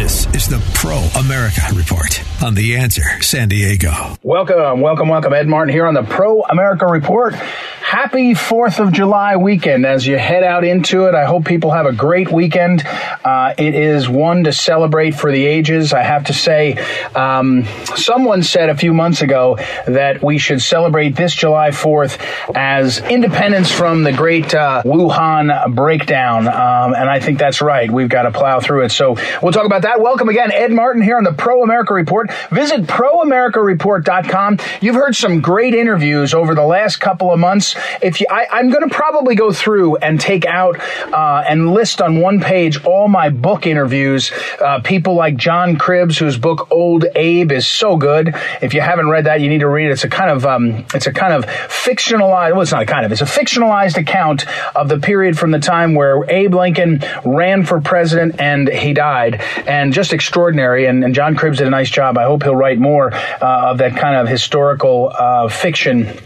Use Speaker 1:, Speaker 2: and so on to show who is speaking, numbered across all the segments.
Speaker 1: This is the Pro America Report on The Answer San Diego.
Speaker 2: Welcome, welcome, welcome. Ed Martin here on the Pro America Report. Happy 4th of July weekend as you head out into it. I hope people have a great weekend. Uh, it is one to celebrate for the ages. I have to say, um, someone said a few months ago that we should celebrate this July 4th as independence from the great uh, Wuhan breakdown. Um, and I think that's right. We've got to plow through it. So we'll talk about that. Welcome again, Ed Martin here on the Pro America Report. Visit proamericareport.com. You've heard some great interviews over the last couple of months if you, I, am going to probably go through and take out uh, and list on one page all my book interviews. Uh, people like John Cribbs, whose book Old Abe is so good. If you haven't read that, you need to read it. It's a kind of um, it's a kind of fictionalized. Well, it's not a kind of. It's a fictionalized account of the period from the time where Abe Lincoln ran for president and he died, and just extraordinary. And, and John Cribbs did a nice job. I hope he'll write more uh, of that kind of historical uh, fiction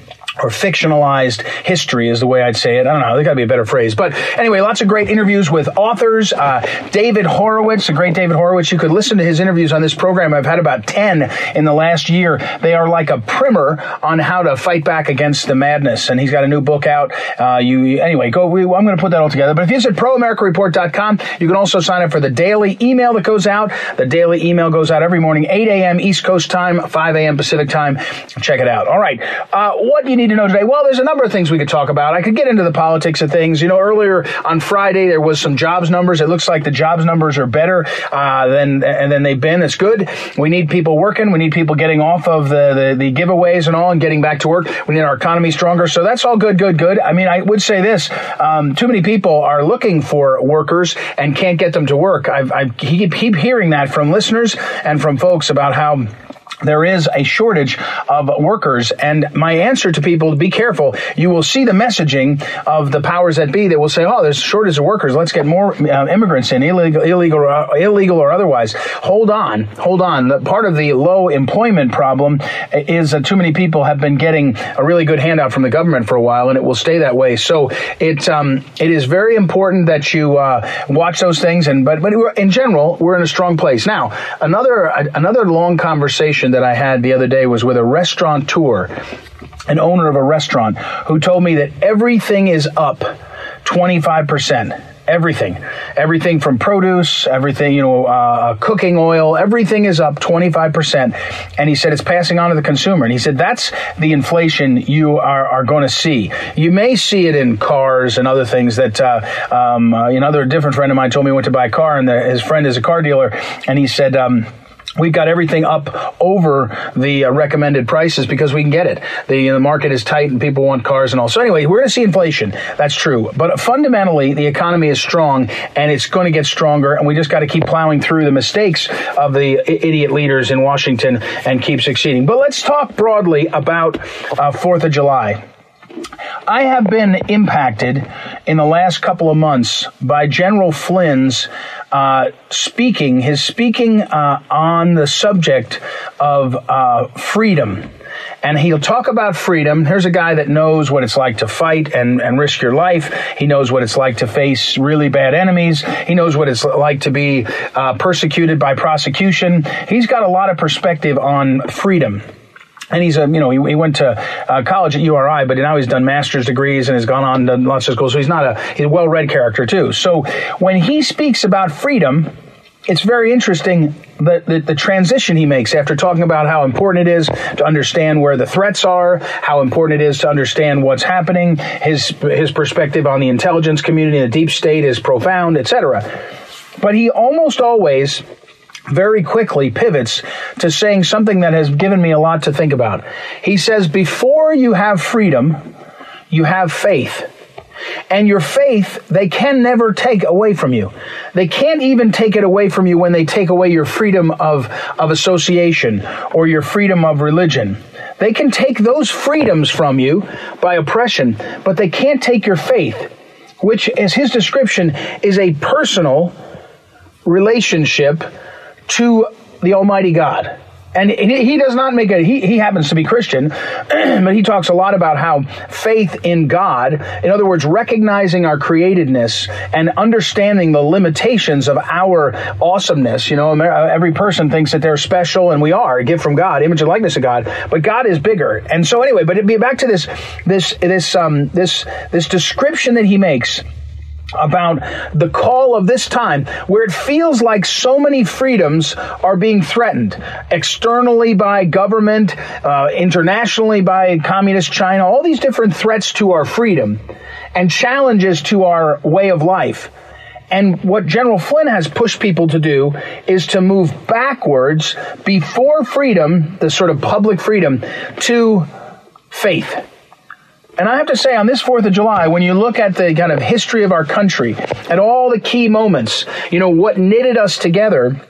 Speaker 2: or fictionalized history is the way I'd say it. I don't know. There's got to be a better phrase. But anyway, lots of great interviews with authors. Uh, David Horowitz, the great David Horowitz. You could listen to his interviews on this program. I've had about 10 in the last year. They are like a primer on how to fight back against the madness. And he's got a new book out. Uh, you Anyway, go. We, I'm going to put that all together. But if you visit proamericareport.com, you can also sign up for the daily email that goes out. The daily email goes out every morning, 8 a.m. East Coast time, 5 a.m. Pacific time. Check it out. All right. Uh, what do you need to know today? Well, there's a number of things we could talk about. I could get into the politics of things. You know, earlier on Friday there was some jobs numbers. It looks like the jobs numbers are better uh, than than they've been. It's good. We need people working. We need people getting off of the, the, the giveaways and all and getting back to work. We need our economy stronger. So that's all good, good, good. I mean, I would say this: um, too many people are looking for workers and can't get them to work. I keep hearing that from listeners and from folks about how there is a shortage of workers. And my answer to people, be careful. You will see the messaging of the powers that be that will say, oh, there's a shortage of workers. Let's get more uh, immigrants in, illegal, illegal, or, illegal or otherwise. Hold on, hold on. The, part of the low employment problem is that too many people have been getting a really good handout from the government for a while, and it will stay that way. So it, um, it is very important that you uh, watch those things. And but, but in general, we're in a strong place. Now, another, another long conversation that I had the other day was with a restaurateur, an owner of a restaurant, who told me that everything is up 25% everything. Everything from produce everything you know uh, cooking oil everything is up 25% and he said it's passing on to the consumer. And he said that's the inflation you are, are going to see. You may see it in cars and other things that uh, um, uh, another different friend of mine told me he went to buy a car and the, his friend is a car dealer. And he said um, We've got everything up over the uh, recommended prices because we can get it. The, the market is tight and people want cars and all. So anyway, we're going to see inflation. That's true. But fundamentally, the economy is strong and it's going to get stronger. And we just got to keep plowing through the mistakes of the idiot leaders in Washington and keep succeeding. But let's talk broadly about uh, 4th of July. I have been impacted in the last couple of months by General Flynn's uh, speaking, his speaking uh, on the subject of uh, freedom. And he'll talk about freedom. Here's a guy that knows what it's like to fight and, and risk your life. He knows what it's like to face really bad enemies. He knows what it's like to be uh, persecuted by prosecution. He's got a lot of perspective on freedom and he's a you know he, he went to uh, college at URI, but now he's done master's degrees and has gone on to lots of schools. So he's not a he's a well-read character too. So when he speaks about freedom, it's very interesting the, the, the, transition he makes after talking about how important it is to understand where the threats are, how important it is to understand what's happening. His his perspective on the intelligence community, the deep state, is profound, etc. But he almost always very quickly pivots to saying something that has given me a lot to think about. He says, Before you have freedom, you have faith. And your faith, they can never take away from you. They can't even take it away from you when they take away your freedom of, of association or your freedom of religion. They can take those freedoms from you by oppression, but they can't take your faith, which, as his description, is a personal relationship to the Almighty God. And he does not make a, he, he happens to be Christian, but he talks a lot about how faith in God, in other words, recognizing our createdness and understanding the limitations of our awesomeness. You know, every person thinks that they're special, and we are a gift from God, image and likeness of God, but God is bigger. And so anyway, but it'd be back to this, this, this, um, this, this description that he makes about the call of this time where it feels like so many freedoms are being threatened externally by government, uh, internationally by communist China, all these different threats to our freedom and challenges to our way of life. And what General Flynn has pushed people to do is to move backwards before freedom, the sort of public freedom, to faith and I have to say, on this 4th of July, when you look at the kind of history of our country, at all the key moments, you know, what knitted us together,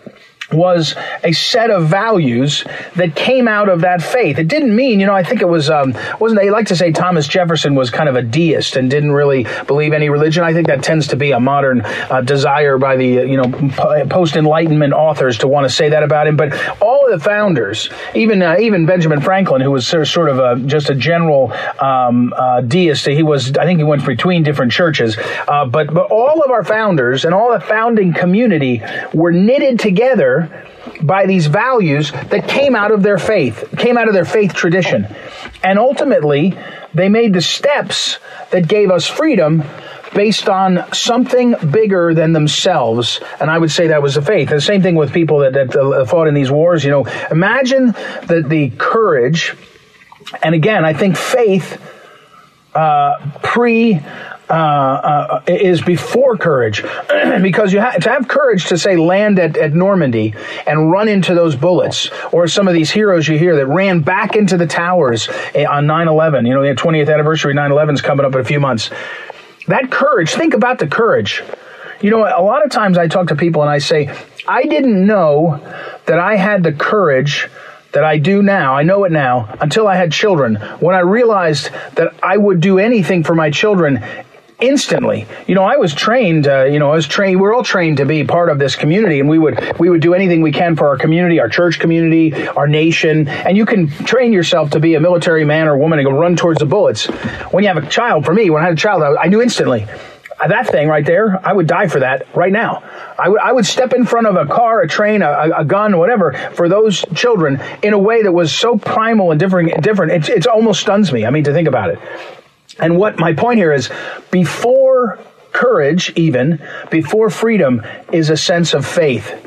Speaker 2: was a set of values that came out of that faith. It didn't mean, you know, I think it was, um, wasn't they like to say Thomas Jefferson was kind of a deist and didn't really believe any religion. I think that tends to be a modern uh, desire by the, you know, post Enlightenment authors to want to say that about him. But all of the founders, even uh, even Benjamin Franklin, who was sort of a, just a general um, uh, deist, he was, I think he went between different churches. Uh, but but all of our founders and all the founding community were knitted together by these values that came out of their faith, came out of their faith tradition. And ultimately, they made the steps that gave us freedom based on something bigger than themselves. And I would say that was the faith. The same thing with people that, that uh, fought in these wars. You know, imagine the, the courage, and again, I think faith uh, pre uh, uh, is before courage, because you have to have courage to say land at, at Normandy and run into those bullets, or some of these heroes you hear that ran back into the towers eh, on 9/11. You know, the 20th anniversary 9/11 is coming up in a few months. That courage. Think about the courage. You know, a lot of times I talk to people and I say, I didn't know that I had the courage that I do now, I know it now, until I had children. When I realized that I would do anything for my children instantly. You know, I was trained. Uh, you know, I was trained. We're all trained to be part of this community, and we would we would do anything we can for our community, our church community, our nation. And you can train yourself to be a military man or woman and go run towards the bullets. When you have a child, for me, when I had a child, I, I knew instantly that thing right there, I would die for that right now. I would, I would step in front of a car, a train, a, a gun, whatever, for those children in a way that was so primal and different. different. It, it almost stuns me. I mean, to think about it. And what my point here is before courage, even before freedom, is a sense of faith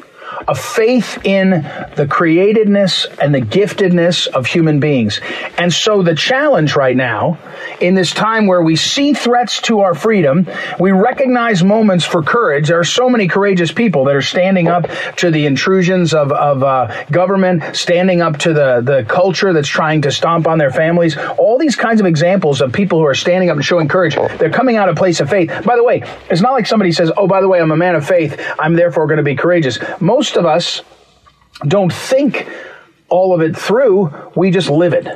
Speaker 2: a faith in the createdness and the giftedness of human beings. And so the challenge right now, in this time where we see threats to our freedom, we recognize moments for courage. There are so many courageous people that are standing up to the intrusions of, of uh, government, standing up to the, the culture that's trying to stomp on their families. All these kinds of examples of people who are standing up and showing courage. They're coming out of place of faith. By the way, it's not like somebody says, oh, by the way, I'm a man of faith. I'm therefore going to be courageous. Most of us don't think all of it through, we just live it.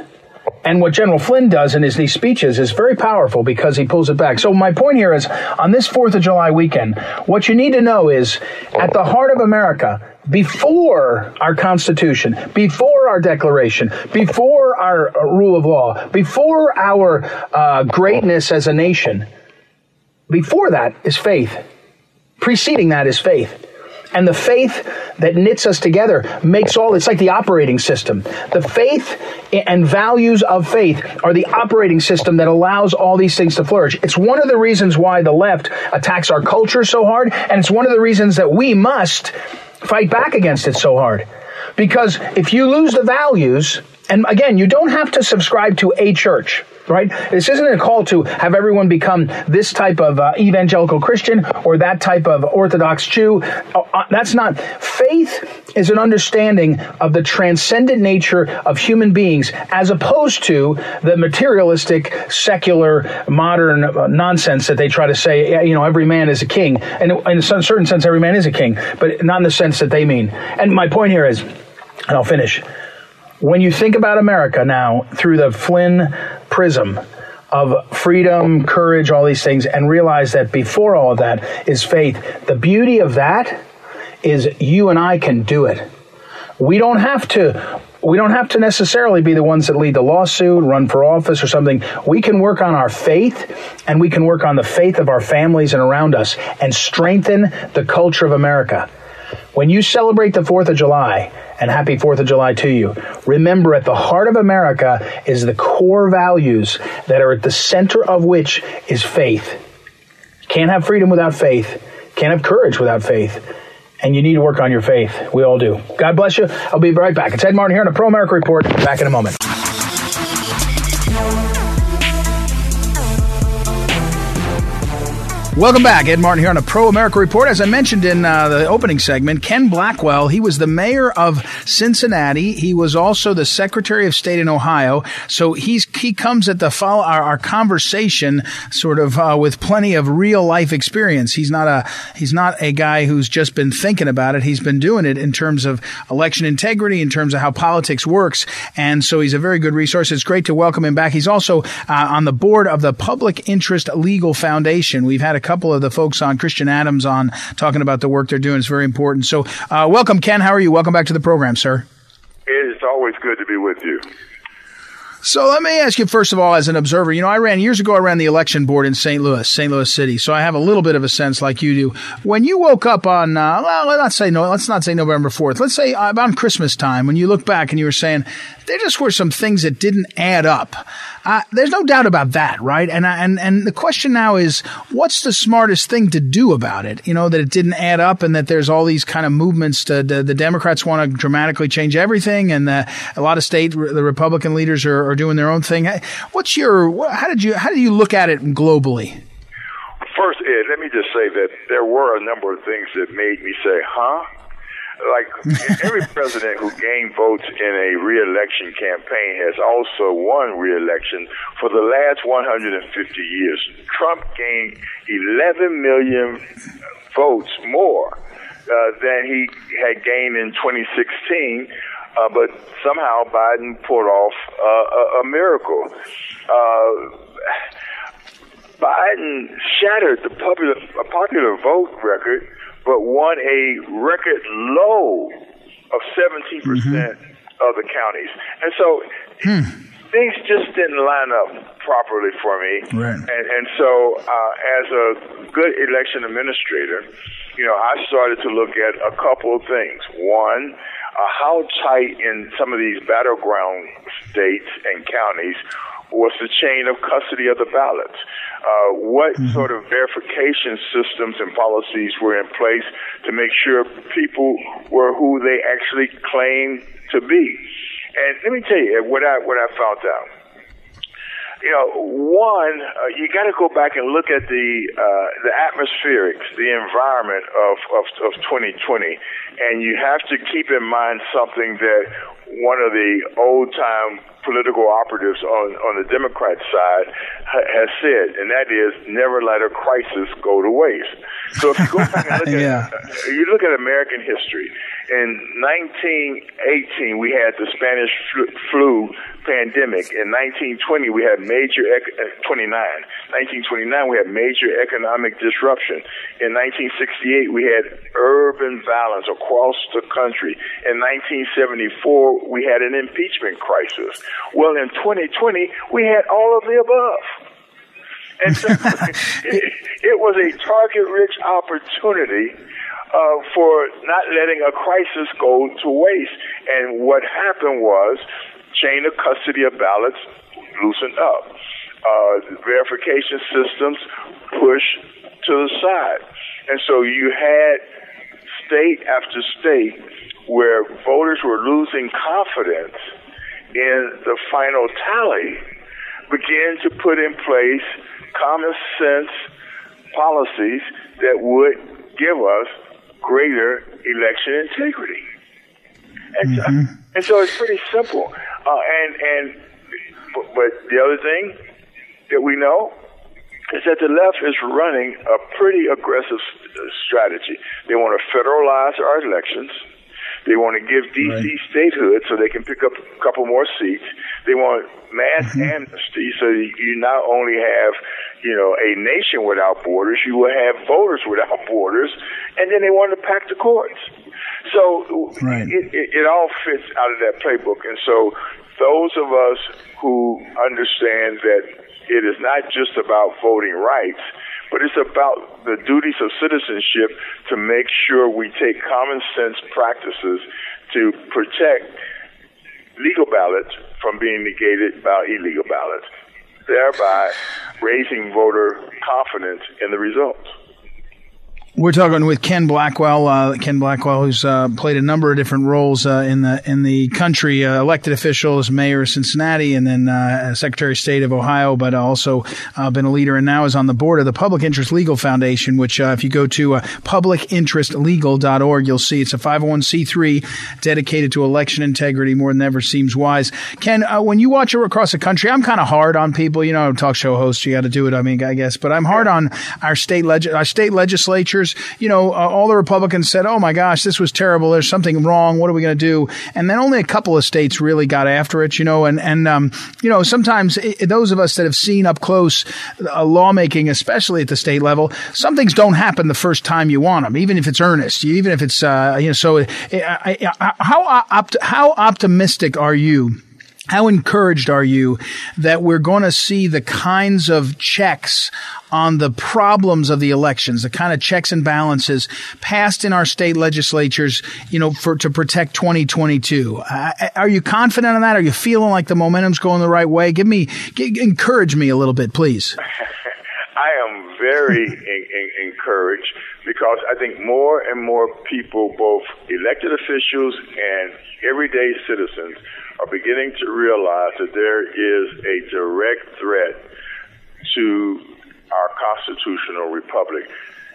Speaker 2: And what General Flynn does in his these speeches is very powerful because he pulls it back. So my point here is on this 4th of July weekend, what you need to know is at the heart of America, before our Constitution, before our Declaration, before our uh, rule of law, before our uh, greatness as a nation, before that is faith. Preceding that is faith. And the faith that knits us together makes all, it's like the operating system. The faith and values of faith are the operating system that allows all these things to flourish. It's one of the reasons why the left attacks our culture so hard, and it's one of the reasons that we must fight back against it so hard. Because if you lose the values, and again, you don't have to subscribe to a church right? This isn't a call to have everyone become this type of uh, evangelical Christian or that type of Orthodox Jew. Uh, uh, that's not. Faith is an understanding of the transcendent nature of human beings as opposed to the materialistic, secular, modern uh, nonsense that they try to say, you know, every man is a king. And in a certain sense, every man is a king, but not in the sense that they mean. And my point here is, and I'll finish when you think about America now through the Flynn prism of freedom, courage, all these things, and realize that before all of that is faith, the beauty of that is you and I can do it. We don't have to we don't have to necessarily be the ones that lead the lawsuit, run for office or something. We can work on our faith and we can work on the faith of our families and around us and strengthen the culture of America. When you celebrate the 4th of July, and happy 4th of July to you, remember at the heart of America is the core values that are at the center of which is faith. Can't have freedom without faith. Can't have courage without faith and you need to work on your faith. We all do. God bless you. I'll be right back. It's Ed Martin here on the Pro America Report. Back in a moment. Welcome back. Ed Martin here on a Pro America Report. As I mentioned in uh, the opening segment, Ken Blackwell, he was the mayor of Cincinnati. He was also the Secretary of State in Ohio. So he's he comes at the follow our, our conversation sort of uh, with plenty of real life experience. He's not a he's not a guy who's just been thinking about it. He's been doing it in terms of election integrity, in terms of how politics works, and so he's a very good resource. It's great to welcome him back. He's also uh, on the board of the Public Interest Legal Foundation. We've had a couple of the folks on, Christian Adams on, talking about the work they're doing. It's very important. So, uh, welcome, Ken. How are you? Welcome back to the program, sir.
Speaker 3: It's always good to be with you.
Speaker 2: So let me ask you first of all, as an observer, you know, I ran years ago. I ran the election board in St. Louis, St. Louis City. So I have a little bit of a sense, like you do. When you woke up on, uh, well, let's say no, let's not say November fourth. Let's say about Christmas time, when you look back and you were saying there just were some things that didn't add up. Uh, there's no doubt about that, right? And and and the question now is, what's the smartest thing to do about it? You know that it didn't add up, and that there's all these kind of movements. To, the, the Democrats want to dramatically change everything, and the, a lot of state the Republican leaders are, are doing their own thing. What's your how did you how do you look at it globally?
Speaker 3: First, Ed, let me just say that there were a number of things that made me say, "Huh." Like every president who gained votes in a reelection campaign has also won reelection for the last 150 years. Trump gained 11 million votes more uh, than he had gained in 2016. Uh, but somehow Biden pulled off uh, a, a, miracle. Uh, Biden shattered the popular, popular vote record but won a record low of 17% mm hmm of the counties. And so hmm. things just didn't line up properly for me.
Speaker 2: Right.
Speaker 3: And, and so, uh, as a good election administrator, you know, I started to look at a couple of things. One, uh, how tight in some of these battleground states and counties was the chain of custody of the ballots. Uh, what mm-hmm. sort of verification systems and policies were in place to make sure people were who they actually claimed to be? And let me tell you what I what I found out. You know, one, uh, you got to go back and look at the uh, the atmospherics, the environment of, of of 2020, and you have to keep in mind something that one of the old time political operatives on, on the Democrat side ha- has said, and that is never let a crisis go to waste. So if you go back and look
Speaker 2: yeah.
Speaker 3: at, uh, you look at American history, in 1918 we had the Spanish flu, pandemic. In 1920 we had major, uh, 29, 1929 we had major economic disruption. In 1968 we had urban violence across the country. In 1974 we had an impeachment crisis. Well, in 2020, we had all of the above. And so it, it was a target rich opportunity uh, for not letting a crisis go to waste. And what happened was chain of custody of ballots loosened up. Uh, verification systems pushed to the side. And so you had state after state where voters were losing confidence in the final tally begin to put in place common sense policies that would give us greater election integrity. And, mm-hmm. so, and so it's pretty simple. Uh, and and but the other thing that we know is that the left is running a pretty aggressive strategy. They want to federalize our elections. They want to give D.C. Right. statehood so they can pick up a couple more seats. They want mass mm-hmm. amnesty so you not only have, you know, a nation without borders, you will have voters without borders, and then they want to pack the courts. So
Speaker 2: right.
Speaker 3: it, it, it all fits out of that playbook. And so those of us who understand that it is not just about voting rights, but it's about the duties of citizenship to make sure we take common sense practices to protect legal ballots from being negated by illegal ballots, thereby raising voter confidence in the results.
Speaker 2: We're talking with Ken Blackwell. Uh, Ken Blackwell, who's uh, played a number of different roles uh, in the in the country, uh, elected official as mayor of Cincinnati, and then uh, Secretary of State of Ohio, but also uh, been a leader, and now is on the board of the Public Interest Legal Foundation. Which, if you go to publicinterestlegal.org, you'll see it's a 501c3 dedicated to election integrity. More than ever seems wise. Ken, when you watch across the country, I'm kind of hard on people. You know, talk show host, you got to do it. I mean, I guess, but I'm hard on our state leg- our state legislature you know, uh, all the Republicans said, "Oh my gosh, this was terrible. There's something wrong. What are we going to do?" And then only a couple of states really got after it, you know. And and um, you know, sometimes it, those of us that have seen up close uh, lawmaking, especially at the state level, some things don't happen the first time you want them, even if it's earnest, even if it's uh, you know. So, uh, how opt- how optimistic are you? How encouraged are you that we're going to see the kinds of checks on the problems of the elections, the kind of checks and balances passed in our state legislatures, you know, for to protect 2022? Uh, are you confident in that? Are you feeling like the momentum's going the right way? Give me, encourage me a little bit, please.
Speaker 3: I am very encouraged because I think more and more people, both elected officials and everyday citizens, are beginning to realize that there is a direct threat to our constitutional republic.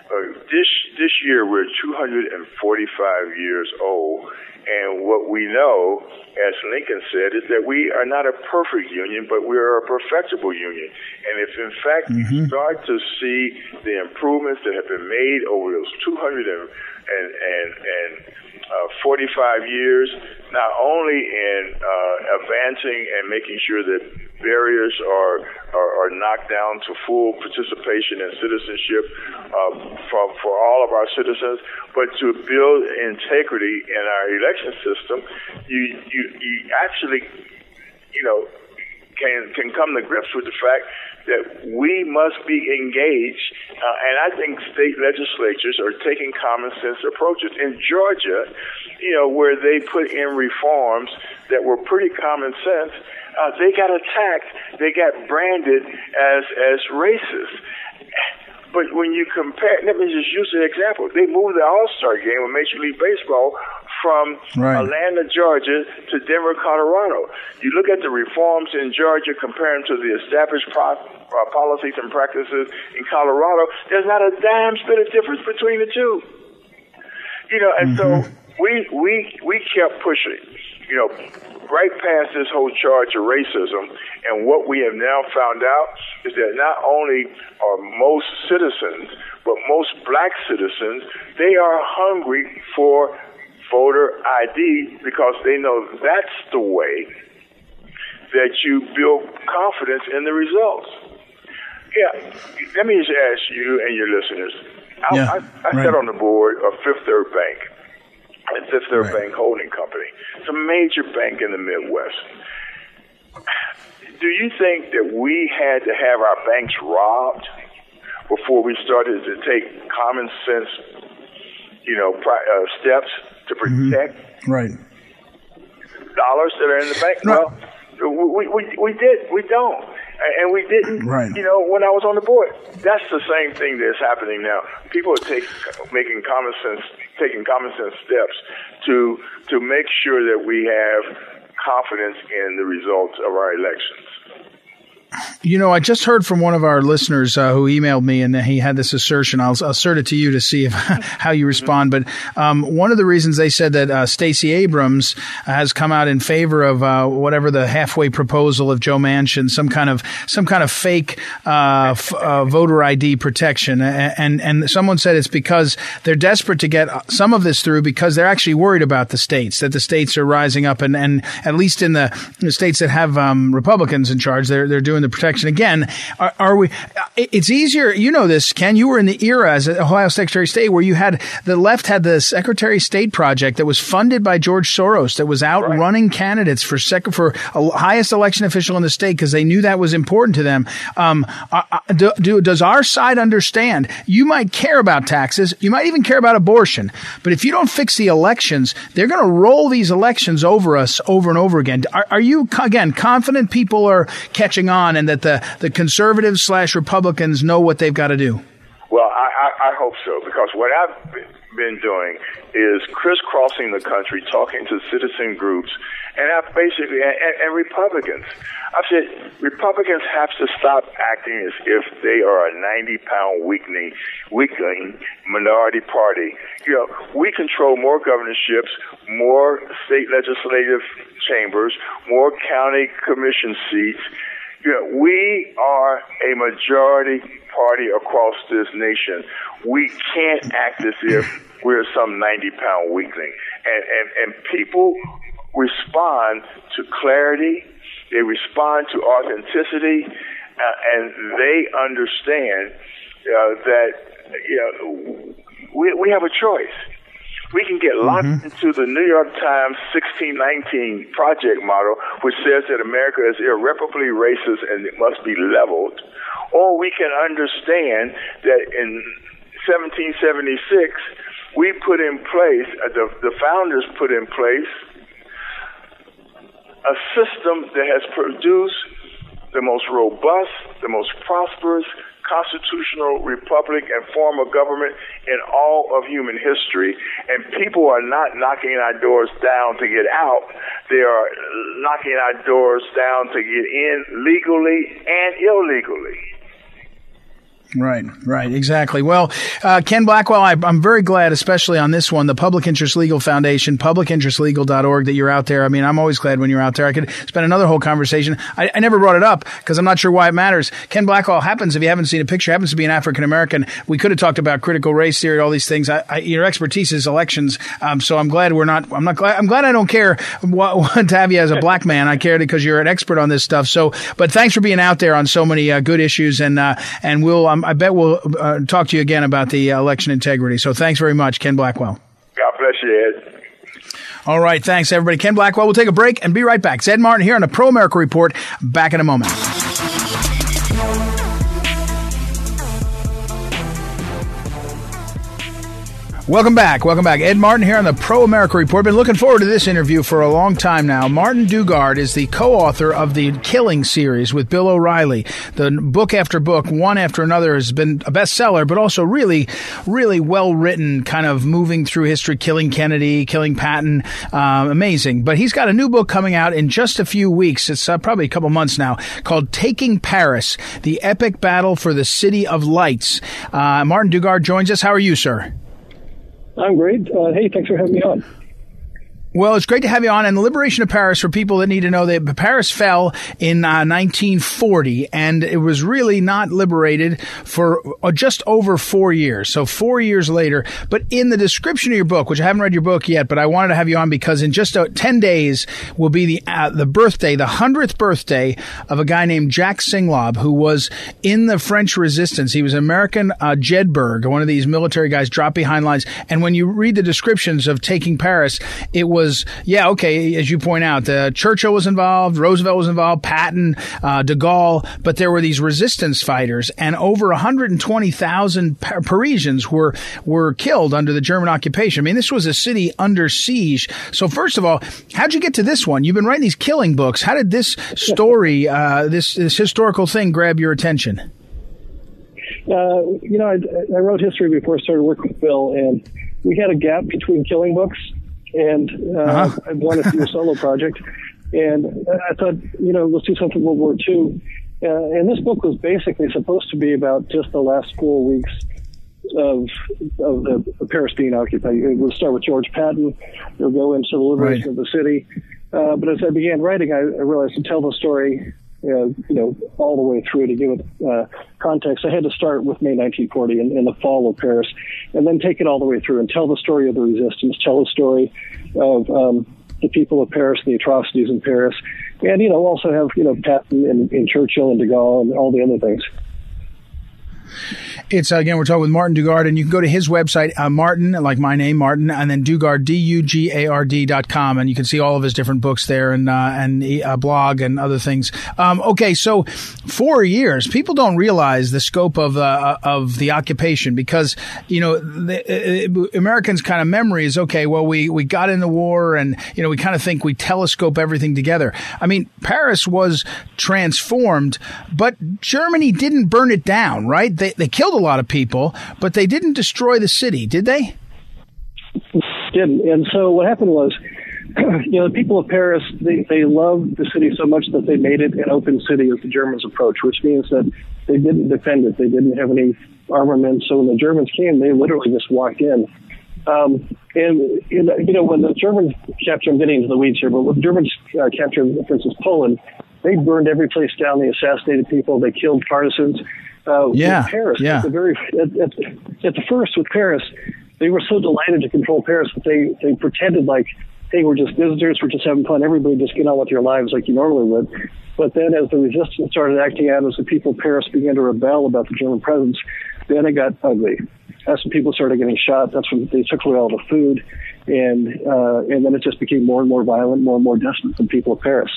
Speaker 3: Uh, this this year we're 245 years old, and what we know, as Lincoln said, is that we are not a perfect union, but we are a perfectible union. And if in fact mm-hmm. we start to see the improvements that have been made over those 200 and and and, uh, 45 years, not only in uh, advancing and making sure that barriers are, are, are knocked down to full participation and citizenship uh, for, for all of our citizens, but to build integrity in our election system, you, you, you actually, you know, can, can come to grips with the fact that we must be engaged, uh, and I think state legislatures are taking common sense approaches. In Georgia, you know, where they put in reforms that were pretty common sense, uh, they got attacked. They got branded as as racist. But when you compare, let me just use an example. They moved the All Star game of Major League Baseball from right. Atlanta, Georgia to Denver, Colorado. You look at the reforms in Georgia, compare them to the established pro- uh, policies and practices in Colorado, there's not a damn bit of difference between the two. You know, and mm-hmm. so we we we kept pushing. You know, right past this whole charge of racism, and what we have now found out is that not only are most citizens, but most black citizens, they are hungry for voter ID because they know that's the way that you build confidence in the results. Yeah, let me just ask you and your listeners. I, yeah, I, I right. sat on the board of Fifth Third Bank, and Fifth Third right. Bank Holding Company. It's a major bank in the Midwest. Do you think that we had to have our banks robbed before we started to take common sense, you know, uh, steps to mm-hmm. protect
Speaker 2: mm-hmm. right
Speaker 3: dollars that are in the bank? Well, we, we, we did. We don't. And we didn't, right. you know, when I was on the board. That's the same thing that's happening now. People are take, making common sense, taking common sense steps to to make sure that we have confidence in the results of our elections.
Speaker 2: You know, I just heard from one of our listeners uh, who emailed me, and he had this assertion. I'll, assert it to you to see if, how you respond. But um, one of the reasons they said that uh, Stacey Abrams has come out in favor of uh, whatever the halfway proposal of Joe Manchin, some kind of some kind of fake uh, f- uh, voter ID protection, and and someone said it's because they're desperate to get some of this through because they're actually worried about the states that the states are rising up, and, and at least in the, the states that have um, Republicans in charge, they're they're doing the protection. Again, are, are, we? It's easier. You know this, Ken. You were in the era as Ohio Secretary of State where you had the left had the Secretary of State project that was funded by George Soros that was out right. running candidates for second for highest election official in the state because they knew that was important to them. Um, uh, uh, do, do, does our side understand? You might care about taxes. You might even care about abortion, but if you don't fix the elections, they're going to roll these elections over us over and over again. Are, are you again confident people are catching on and that the the conservatives slash Republicans know what they've got to do?
Speaker 3: Well, I, I, I hope so because what I've been doing is crisscrossing the country, talking to citizen groups, and I've basically and, and Republicans. I've said Republicans have to stop acting as if they are a 90 pound weakling, weakling minority party. You know, we control more governorships, more state legislative chambers, more county commission seats. Know, we are a majority party across this nation. We can't act as if we're some 90 pound weakling. And, and, and people respond to clarity, they respond to authenticity, uh, and they understand uh, that you know, we, we have a choice. We can get locked mm-hmm. into the New York Times 1619 project model, which says that America is irreparably racist and it must be leveled, or we can understand that in 1776 we put in place, uh, the, the founders put in place a system that has produced the most robust, the most prosperous constitutional republic and form of government in all of human history. And people are not knocking our doors down to get out. They are knocking our doors down to get in legally and illegally.
Speaker 2: Right, right, exactly. Well, uh, Ken Blackwell, I, am very glad, especially on this one, the Public Interest Legal Foundation, publicinterestlegal.org, that you're out there. I mean, I'm always glad when you're out there. I could spend another whole conversation. I, I never brought it up because I'm not sure why it matters. Ken Blackwell happens, if you haven't seen a picture, happens to be an African American. We could have talked about critical race theory, all these things. I, your expertise is elections, um, so I'm glad we're not. I'm not glad. I'm glad I don't care what, what to have you as a black man. I care because you're an expert on this stuff. So, but thanks for being out there on so many uh, good issues, and uh, and we'll. Um, I bet we'll uh, talk to you again about the uh, election integrity. So thanks very much, Ken Blackwell.
Speaker 3: God bless you, Ed.
Speaker 2: All right. Thanks, everybody. Ken Blackwell. We'll take a break and be right back. Zed Martin here on the Pro America Report. Back in a moment. Welcome back. Welcome back. Ed Martin here on the Pro America Report. Been looking forward to this interview for a long time now. Martin Dugard is the co-author of the Killing series with Bill O'Reilly. The book after book, one after another, has been a bestseller, but also really, really well written, kind of moving through history, killing Kennedy, killing Patton. Uh, amazing. But he's got a new book coming out in just a few weeks. It's uh, probably a couple months now called Taking Paris, the epic battle for the city of lights. Uh, Martin Dugard joins us. How are you, sir?
Speaker 4: I'm great. Uh, hey, thanks for having me on.
Speaker 2: Well, it's great to have you on. And the liberation of Paris, for people that need to know, that Paris fell in uh, 1940, and it was really not liberated for uh, just over four years. So four years later. But in the description of your book, which I haven't read your book yet, but I wanted to have you on because in just uh, 10 days will be the uh, the birthday, the 100th birthday of a guy named Jack Singlaub, who was in the French resistance. He was American uh, Jedburgh, one of these military guys dropped behind lines. And when you read the descriptions of taking Paris, it was was, yeah, okay, as you point out, uh, Churchill was involved, Roosevelt was involved, Patton, uh, de Gaulle, but there were these resistance fighters, and over 120,000 Parisians were were killed under the German occupation. I mean, this was a city under siege. So, first of all, how'd you get to this one? You've been writing these killing books. How did this story, uh, this this historical thing, grab your attention?
Speaker 4: Uh, you know, I, I, wrote history before I started working with Bill, and we had a gap between killing books and uh, uh-huh. I wanted to do a solo project. And I thought, you know, let's do something World War II. Uh, and this book was basically supposed to be about just the last four weeks of of the, Paris being occupied. It would start with George Patton. It'll go into the liberation right. of the city. Uh, but as I began writing, I, I realized to tell the story you know, all the way through to give it uh, context. I had to start with May 1940 in, in, the fall of Paris, and then take it all the way through and tell the story of the resistance, tell the story of um, the people of Paris, the atrocities in Paris, and you know also have you know Patton and, and Churchill and De Gaulle and all the other things.
Speaker 2: It's uh, again, we're talking with Martin Dugard, and you can go to his website, uh, Martin, like my name, Martin, and then Dugard, D U G A R D dot com, and you can see all of his different books there and uh, and a uh, blog and other things. Um, okay, so four years, people don't realize the scope of uh, of the occupation because you know the, Americans' kind of memory is okay. Well, we we got in the war, and you know we kind of think we telescope everything together. I mean, Paris was transformed, but Germany didn't burn it down, right? They they killed a lot of people, but they didn't destroy the city, did they?
Speaker 4: Didn't. And so what happened was, you know, the people of Paris, they, they loved the city so much that they made it an open city as the Germans approached, which means that they didn't defend it. They didn't have any armament. So when the Germans came, they literally just walked in. Um, and, you know, when the Germans captured, I'm getting into the weeds here, but when the Germans uh, captured, for instance, Poland, they burned every place down. They assassinated people. They killed partisans uh,
Speaker 2: yeah,
Speaker 4: Paris.
Speaker 2: Yeah.
Speaker 4: At the very at, at, at the first with Paris, they were so delighted to control Paris that they they pretended like hey, we're just visitors, we're just having fun. Everybody just get on with your lives like you normally would. But then, as the resistance started acting out, as the people of Paris began to rebel about the German presence, then it got ugly. That's when people started getting shot. That's when they took away all the food, and uh, and then it just became more and more violent, more and more desperate for people of Paris.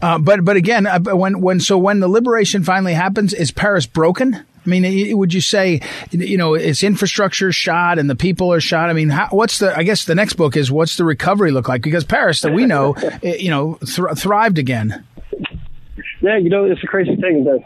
Speaker 2: Uh, but but again, uh, when when so when the liberation finally happens, is Paris broken? I mean, would you say, you know, its infrastructure shot and the people are shot? I mean, how, what's the? I guess the next book is what's the recovery look like? Because Paris, that we know, you know, th- thrived again.
Speaker 4: Yeah, you know, it's a crazy thing that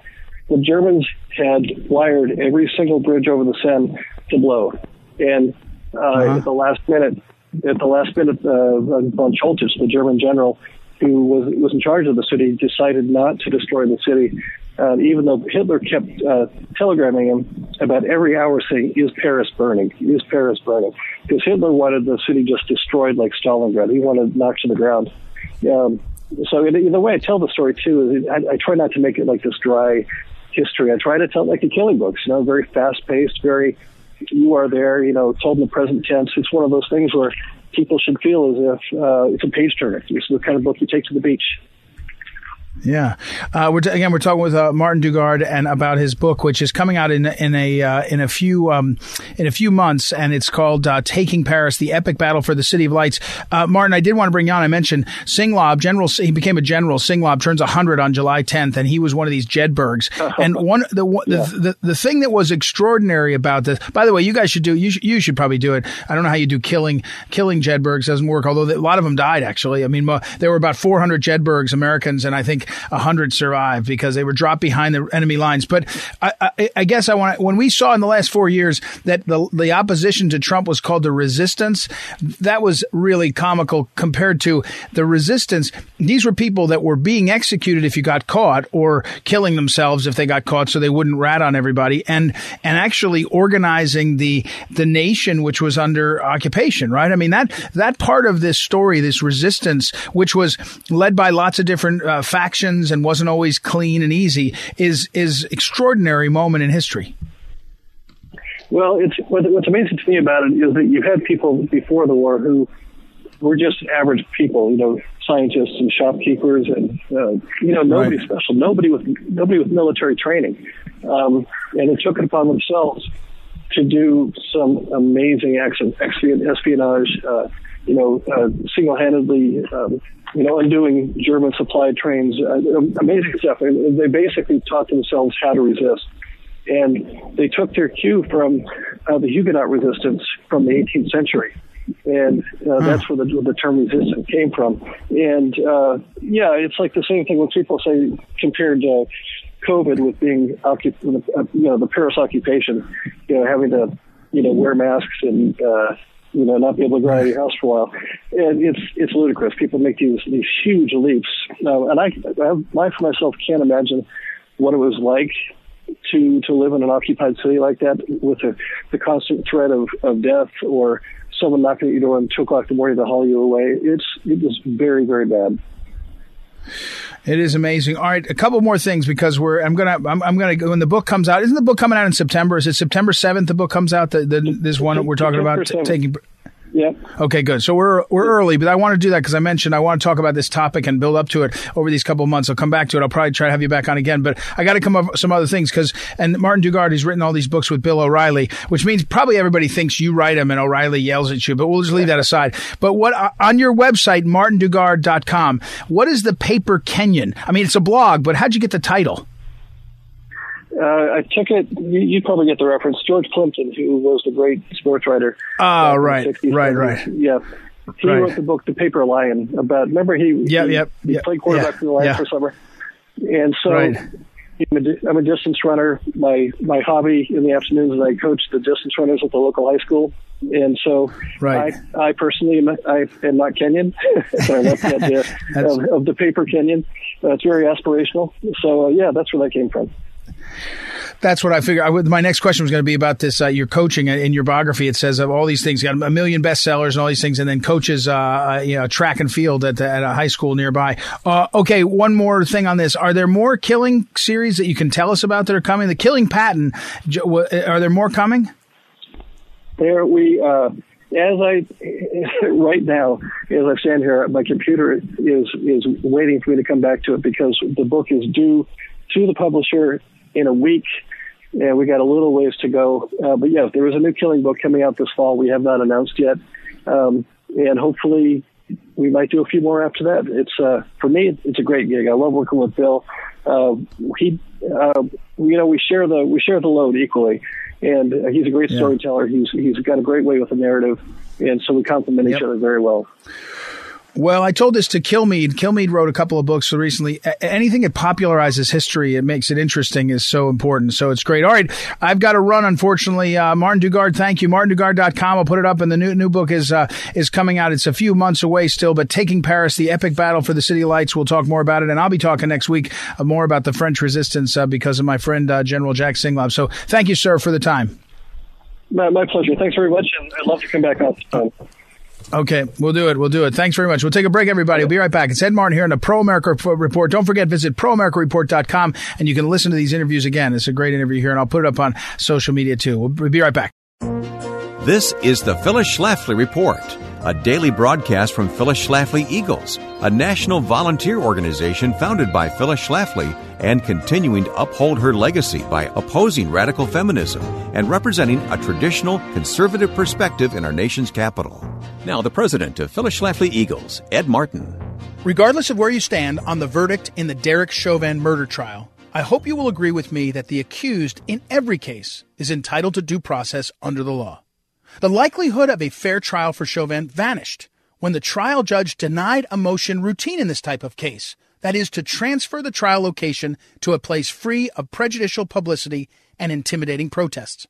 Speaker 4: the Germans had wired every single bridge over the Seine to blow, and uh, uh-huh. at the last minute, at the last minute, uh, von Choltitz, the German general, who was was in charge of the city, decided not to destroy the city, uh, even though Hitler kept uh, telegramming him about every hour saying, "Is Paris burning? Is Paris burning?" Because Hitler wanted the city just destroyed like Stalingrad. He wanted knocked to the ground. Um, so the way I tell the story too is I, I try not to make it like this dry history. I try to tell it like the Killing Books. You know, very fast paced, very you are there. You know, told in the present tense. It's one of those things where people should feel as if uh, it's a page turner. It's the kind of book you take to the beach.
Speaker 2: Yeah, uh, we're t- again we're talking with uh, Martin Dugard and about his book, which is coming out in in a uh, in a few um, in a few months, and it's called uh, "Taking Paris: The Epic Battle for the City of Lights." Uh, Martin, I did want to bring you on. I mentioned Singlaub, General. He became a general. Singlaub turns hundred on July 10th, and he was one of these Jedburghs. and one the, yeah. the, the the thing that was extraordinary about this. By the way, you guys should do you sh- you should probably do it. I don't know how you do killing killing Jedburghs doesn't work. Although a lot of them died actually. I mean, there were about 400 Jedburghs Americans, and I think a hundred survived because they were dropped behind the enemy lines. But I, I, I guess I want when we saw in the last four years that the the opposition to Trump was called the resistance, that was really comical compared to the resistance. These were people that were being executed if you got caught, or killing themselves if they got caught, so they wouldn't rat on everybody, and and actually organizing the the nation which was under occupation. Right? I mean that that part of this story, this resistance, which was led by lots of different uh, factions and wasn't always clean and easy, is is extraordinary moment in history.
Speaker 4: Well, it's what's amazing to me about it is that you had people before the war who were just average people, you know, scientists and shopkeepers, and uh, you know, nobody right. special, nobody with nobody with military training, um, and they took it upon themselves to do some amazing acts of espionage, uh, you know, uh, single-handedly um, you know, undoing German supply trains, uh, amazing stuff. And they basically taught themselves how to resist. And they took their cue from uh, the Huguenot resistance from the 18th century. And uh, hmm. that's where the, the term resistance came from. And uh, yeah, it's like the same thing when people say compared to COVID with being, occup- uh, you know, the Paris occupation, you know, having to, you know, wear masks and, uh, you know, not be able to go out of your house for a while. And it's it's ludicrous. People make these these huge leaps. And I, I for myself can't imagine what it was like to to live in an occupied city like that with the, the constant threat of, of death or someone knocking at your door at two o'clock in the morning to haul you away. It's it was very very bad.
Speaker 2: It is amazing. All right, a couple more things because we're. I'm gonna. I'm, I'm gonna. When the book comes out, isn't the book coming out in September? Is it September seventh? The book comes out. The, the this one we're talking about t- taking.
Speaker 4: Yeah.
Speaker 2: Okay, good. So we're we're early, but I want to do that because I mentioned I want to talk about this topic and build up to it over these couple of months. I'll come back to it. I'll probably try to have you back on again, but I got to come up with some other things because and Martin Dugard has written all these books with Bill O'Reilly, which means probably everybody thinks you write them and O'Reilly yells at you, but we'll just leave that aside. But what uh, on your website martindugard.com, what is the paper Kenyan? I mean, it's a blog, but how'd you get the title?
Speaker 4: Uh, I took it. You, you, probably get the reference. George Plimpton, who was the great sports writer.
Speaker 2: Oh, right, 60s, right, 70s. right.
Speaker 4: Yeah, he right. wrote the book "The Paper Lion" about. Remember, he
Speaker 2: yep,
Speaker 4: he,
Speaker 2: yep,
Speaker 4: he
Speaker 2: yep,
Speaker 4: played quarterback
Speaker 2: yeah,
Speaker 4: for the Lions
Speaker 2: yeah.
Speaker 4: for summer, and so.
Speaker 2: Right.
Speaker 4: I'm a, I'm a distance runner. My my hobby in the afternoons is I coach the distance runners at the local high school, and so
Speaker 2: right.
Speaker 4: I, I personally am, I am not Kenyan. I the idea of, of, the paper Kenyan. Uh, it's very aspirational. So uh, yeah, that's where that came from.
Speaker 2: That's what I figured. I would, my next question was going to be about this. Uh, your coaching in your biography, it says of all these things, got a million bestsellers and all these things, and then coaches, uh, uh you know, track and field at, the, at a high school nearby. Uh, okay, one more thing on this: Are there more killing series that you can tell us about that are coming? The Killing Patton, are there more coming?
Speaker 4: There we. Uh, as I right now, as I stand here, my computer is is waiting for me to come back to it because the book is due to the publisher in a week. And we got a little ways to go. Uh, but yeah, there is a new killing book coming out this fall. We have not announced yet. Um, and hopefully we might do a few more after that. It's, uh, for me, it's a great gig. I love working with Bill. Uh, he, uh, you know, we share the, we share the load equally. And uh, he's a great yeah. storyteller. He's, he's got a great way with the narrative. And so we complement yep. each other very well.
Speaker 2: Well, I told this to Kilmeade. Kilmeade wrote a couple of books recently. Anything that popularizes history, it makes it interesting, is so important. So it's great. All right, I've got to run, unfortunately. Uh, Martin Dugard, thank you. MartinDugard.com. I'll put it up, and the new new book is uh, is coming out. It's a few months away still, but Taking Paris, the epic battle for the City Lights. We'll talk more about it, and I'll be talking next week uh, more about the French Resistance uh, because of my friend uh, General Jack Singlaub. So thank you, sir, for the time.
Speaker 4: My, my pleasure. Thanks very much, and I'd love to come back on.
Speaker 2: Okay, we'll do it. We'll do it. Thanks very much. We'll take a break, everybody. We'll be right back. It's Ed Martin here on the Pro America Report. Don't forget, visit proamericareport.com and you can listen to these interviews again. It's a great interview here, and I'll put it up on social media too. We'll be right back.
Speaker 5: This is the Phyllis Schlafly Report, a daily broadcast from Phyllis Schlafly Eagles, a national volunteer organization founded by Phyllis Schlafly and continuing to uphold her legacy by opposing radical feminism and representing a traditional conservative perspective in our nation's capital. Now, the president of Phyllis Schlafly Eagles, Ed Martin.
Speaker 2: Regardless of where you stand on the verdict in the Derek Chauvin murder trial, I hope you will agree with me that the accused in every case is entitled to due process under the law. The likelihood of a fair trial for Chauvin vanished when the trial judge denied a motion routine in this type of case that is, to transfer the trial location to a place free of prejudicial publicity and intimidating protests.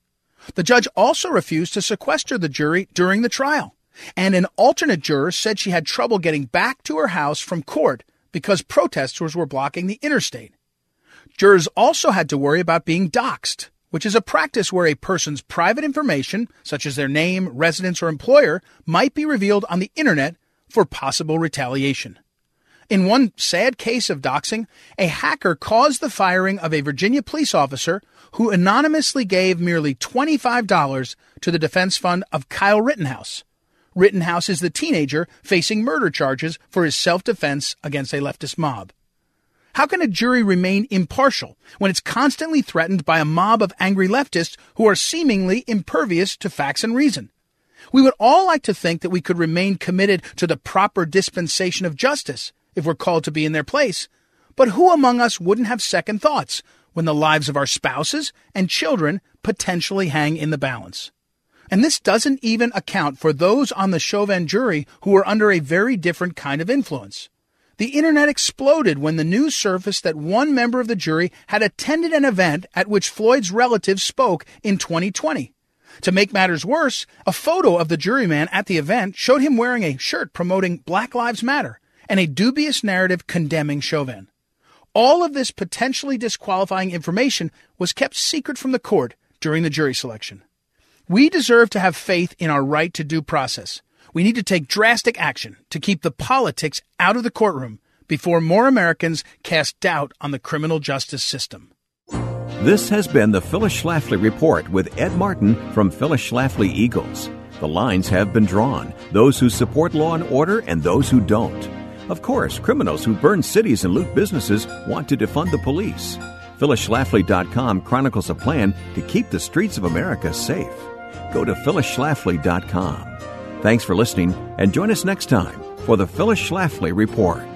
Speaker 2: The judge also refused to sequester the jury during the trial, and an alternate juror said she had trouble getting back to her house from court because protesters were blocking the interstate. Jurors also had to worry about being doxxed, which is a practice where a person's private information, such as their name, residence, or employer, might be revealed on the internet for possible retaliation. In one sad case of doxing, a hacker caused the firing of a Virginia police officer who anonymously gave merely $25 to the defense fund of Kyle Rittenhouse. Rittenhouse is the teenager facing murder charges for his self defense against a leftist mob. How can a jury remain impartial when it's constantly threatened by a mob of angry leftists who are seemingly impervious to facts and reason? We would all like to think that we could remain committed to the proper dispensation of justice if we're called to be in their place. But who among us wouldn't have second thoughts when the lives of our spouses and children potentially hang in the balance? And this doesn't even account for those on the Chauvin jury who are under a very different kind of influence. The internet exploded when the news surfaced that one member of the jury had attended an event at which Floyd's relatives spoke in 2020. To make matters worse, a photo of the juryman at the event showed him wearing a shirt promoting Black Lives Matter, and a dubious narrative condemning Chauvin. All of this potentially disqualifying information was kept secret from the court during the jury selection. We deserve to have faith in our right to due process. We need to take drastic action to keep the politics out of the courtroom before more Americans cast doubt on the criminal justice system.
Speaker 5: This has been the Phyllis Schlafly Report with Ed Martin from Phyllis Schlafly Eagles. The lines have been drawn those who support law and order and those who don't. Of course, criminals who burn cities and loot businesses want to defund the police. PhyllisSchlafly.com chronicles a plan to keep the streets of America safe. Go to PhyllisSchlafly.com. Thanks for listening and join us next time for the Phyllis Schlafly Report.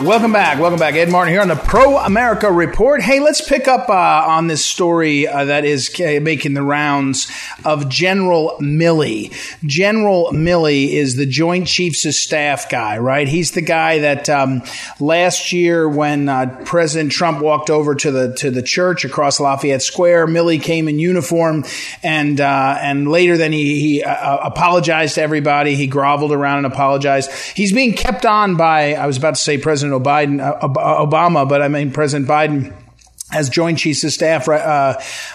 Speaker 2: Welcome back. Welcome back. Ed Martin here on the Pro America Report. Hey, let's pick up uh, on this story uh, that is making the rounds of General Milley. General Milley is the Joint Chiefs of Staff guy, right? He's the guy that um, last year, when uh, President Trump walked over to the to the church across Lafayette Square, Milley came in uniform, and uh, and later then he, he uh, apologized to everybody. He groveled around and apologized. He's being kept on by I was about to say President. President Biden, uh, Obama, but I mean President Biden as Joint Chiefs of Staff, uh,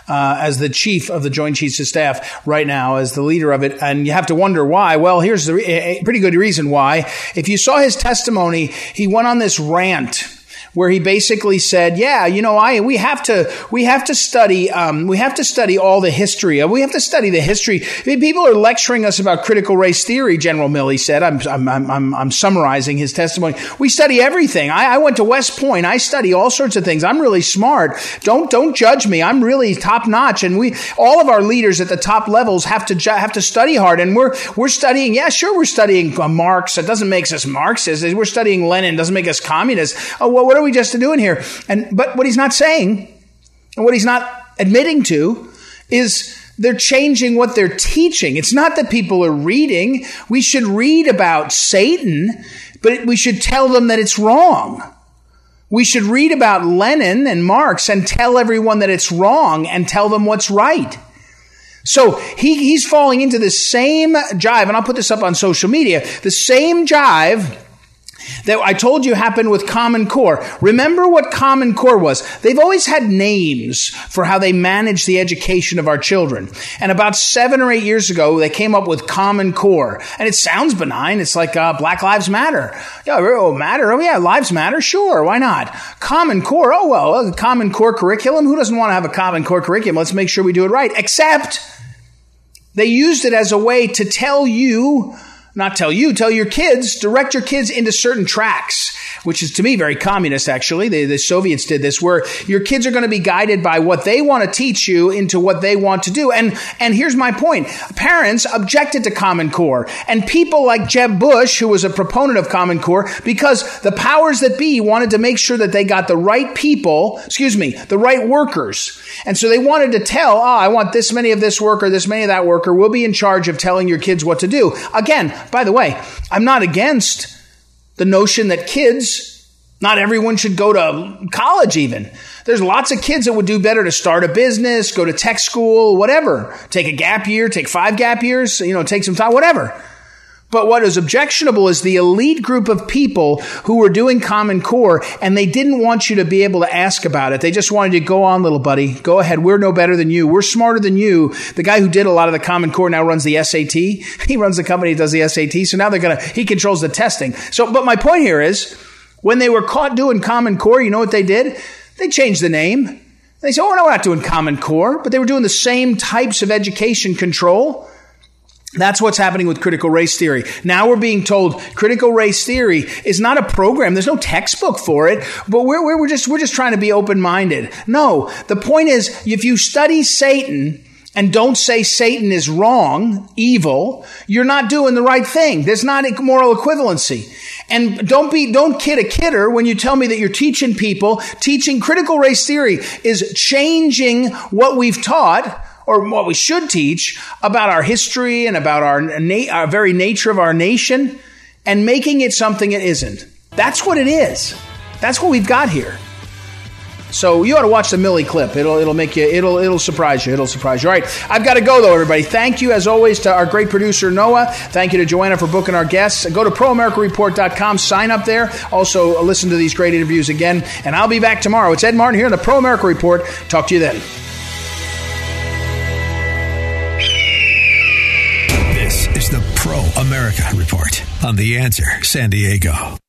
Speaker 2: uh, as the chief of the Joint Chiefs of Staff right now, as the leader of it. And you have to wonder why. Well, here's the re- a pretty good reason why. If you saw his testimony, he went on this rant where he basically said, "Yeah, you know, I we have to we have to study um, we have to study all the history. We have to study the history. I mean, people are lecturing us about critical race theory." General Milley said. I'm I'm I'm, I'm summarizing his testimony. We study everything. I, I went to West Point. I study all sorts of things. I'm really smart. Don't don't judge me. I'm really top notch. And we all of our leaders at the top levels have to have to study hard. And we're we're studying. Yeah, sure, we're studying uh, Marx. It doesn't make us Marxists. We're studying Lenin. It doesn't make us communists. Oh, well, what are we just doing here? And but what he's not saying, and what he's not admitting to, is they're changing what they're teaching. It's not that people are reading. We should read about Satan, but we should tell them that it's wrong. We should read about Lenin and Marx and tell everyone that it's wrong and tell them what's right. So he, he's falling into the same jive, and I'll put this up on social media, the same jive that I told you happened with Common Core. Remember what Common Core was? They've always had names for how they manage the education of our children. And about seven or eight years ago, they came up with Common Core. And it sounds benign. It's like uh, Black Lives Matter. Yeah, oh, matter. Oh, yeah, lives matter. Sure, why not? Common Core. Oh, well, a Common Core curriculum. Who doesn't want to have a Common Core curriculum? Let's make sure we do it right. Except they used it as a way to tell you not tell you, tell your kids, direct your kids into certain tracks, which is to me very communist actually. The, the Soviets did this where your kids are going to be guided by what they want to teach you into what they want to do. And, and here's my point. Parents objected to Common Core and people like Jeb Bush, who was a proponent of Common Core, because the powers that be wanted to make sure that they got the right people, excuse me, the right workers. And so they wanted to tell, oh, I want this many of this worker, this many of that worker. We'll be in charge of telling your kids what to do. Again, by the way, I'm not against the notion that kids, not everyone should go to college even. There's lots of kids that would do better to start a business, go to tech school, whatever. Take a gap year, take five gap years, you know, take some time, whatever. But what is objectionable is the elite group of people who were doing Common Core and they didn't want you to be able to ask about it. They just wanted you to go on, little buddy. Go ahead. We're no better than you. We're smarter than you. The guy who did a lot of the Common Core now runs the SAT. He runs the company that does the SAT. So now they're going to, he controls the testing. So, but my point here is when they were caught doing Common Core, you know what they did? They changed the name. They said, oh, no, we're not doing Common Core, but they were doing the same types of education control. That's what's happening with critical race theory. Now we're being told critical race theory is not a program. There's no textbook for it, but we're, we're, just, we're just trying to be open minded. No, the point is if you study Satan, and don't say Satan is wrong, evil, you're not doing the right thing. There's not a moral equivalency. And don't be, don't kid a kidder when you tell me that you're teaching people, teaching critical race theory is changing what we've taught or what we should teach about our history and about our, na- our very nature of our nation and making it something it isn't. That's what it is. That's what we've got here. So you ought to watch the Milley clip. It'll it'll make you it'll it'll surprise you. It'll surprise you. All right, I've got to go though, everybody. Thank you as always to our great producer Noah. Thank you to Joanna for booking our guests. Go to proamericareport.com, sign up there. Also listen to these great interviews again, and I'll be back tomorrow. It's Ed Martin here on the Pro America Report. Talk to you then.
Speaker 1: America Report on The Answer San Diego.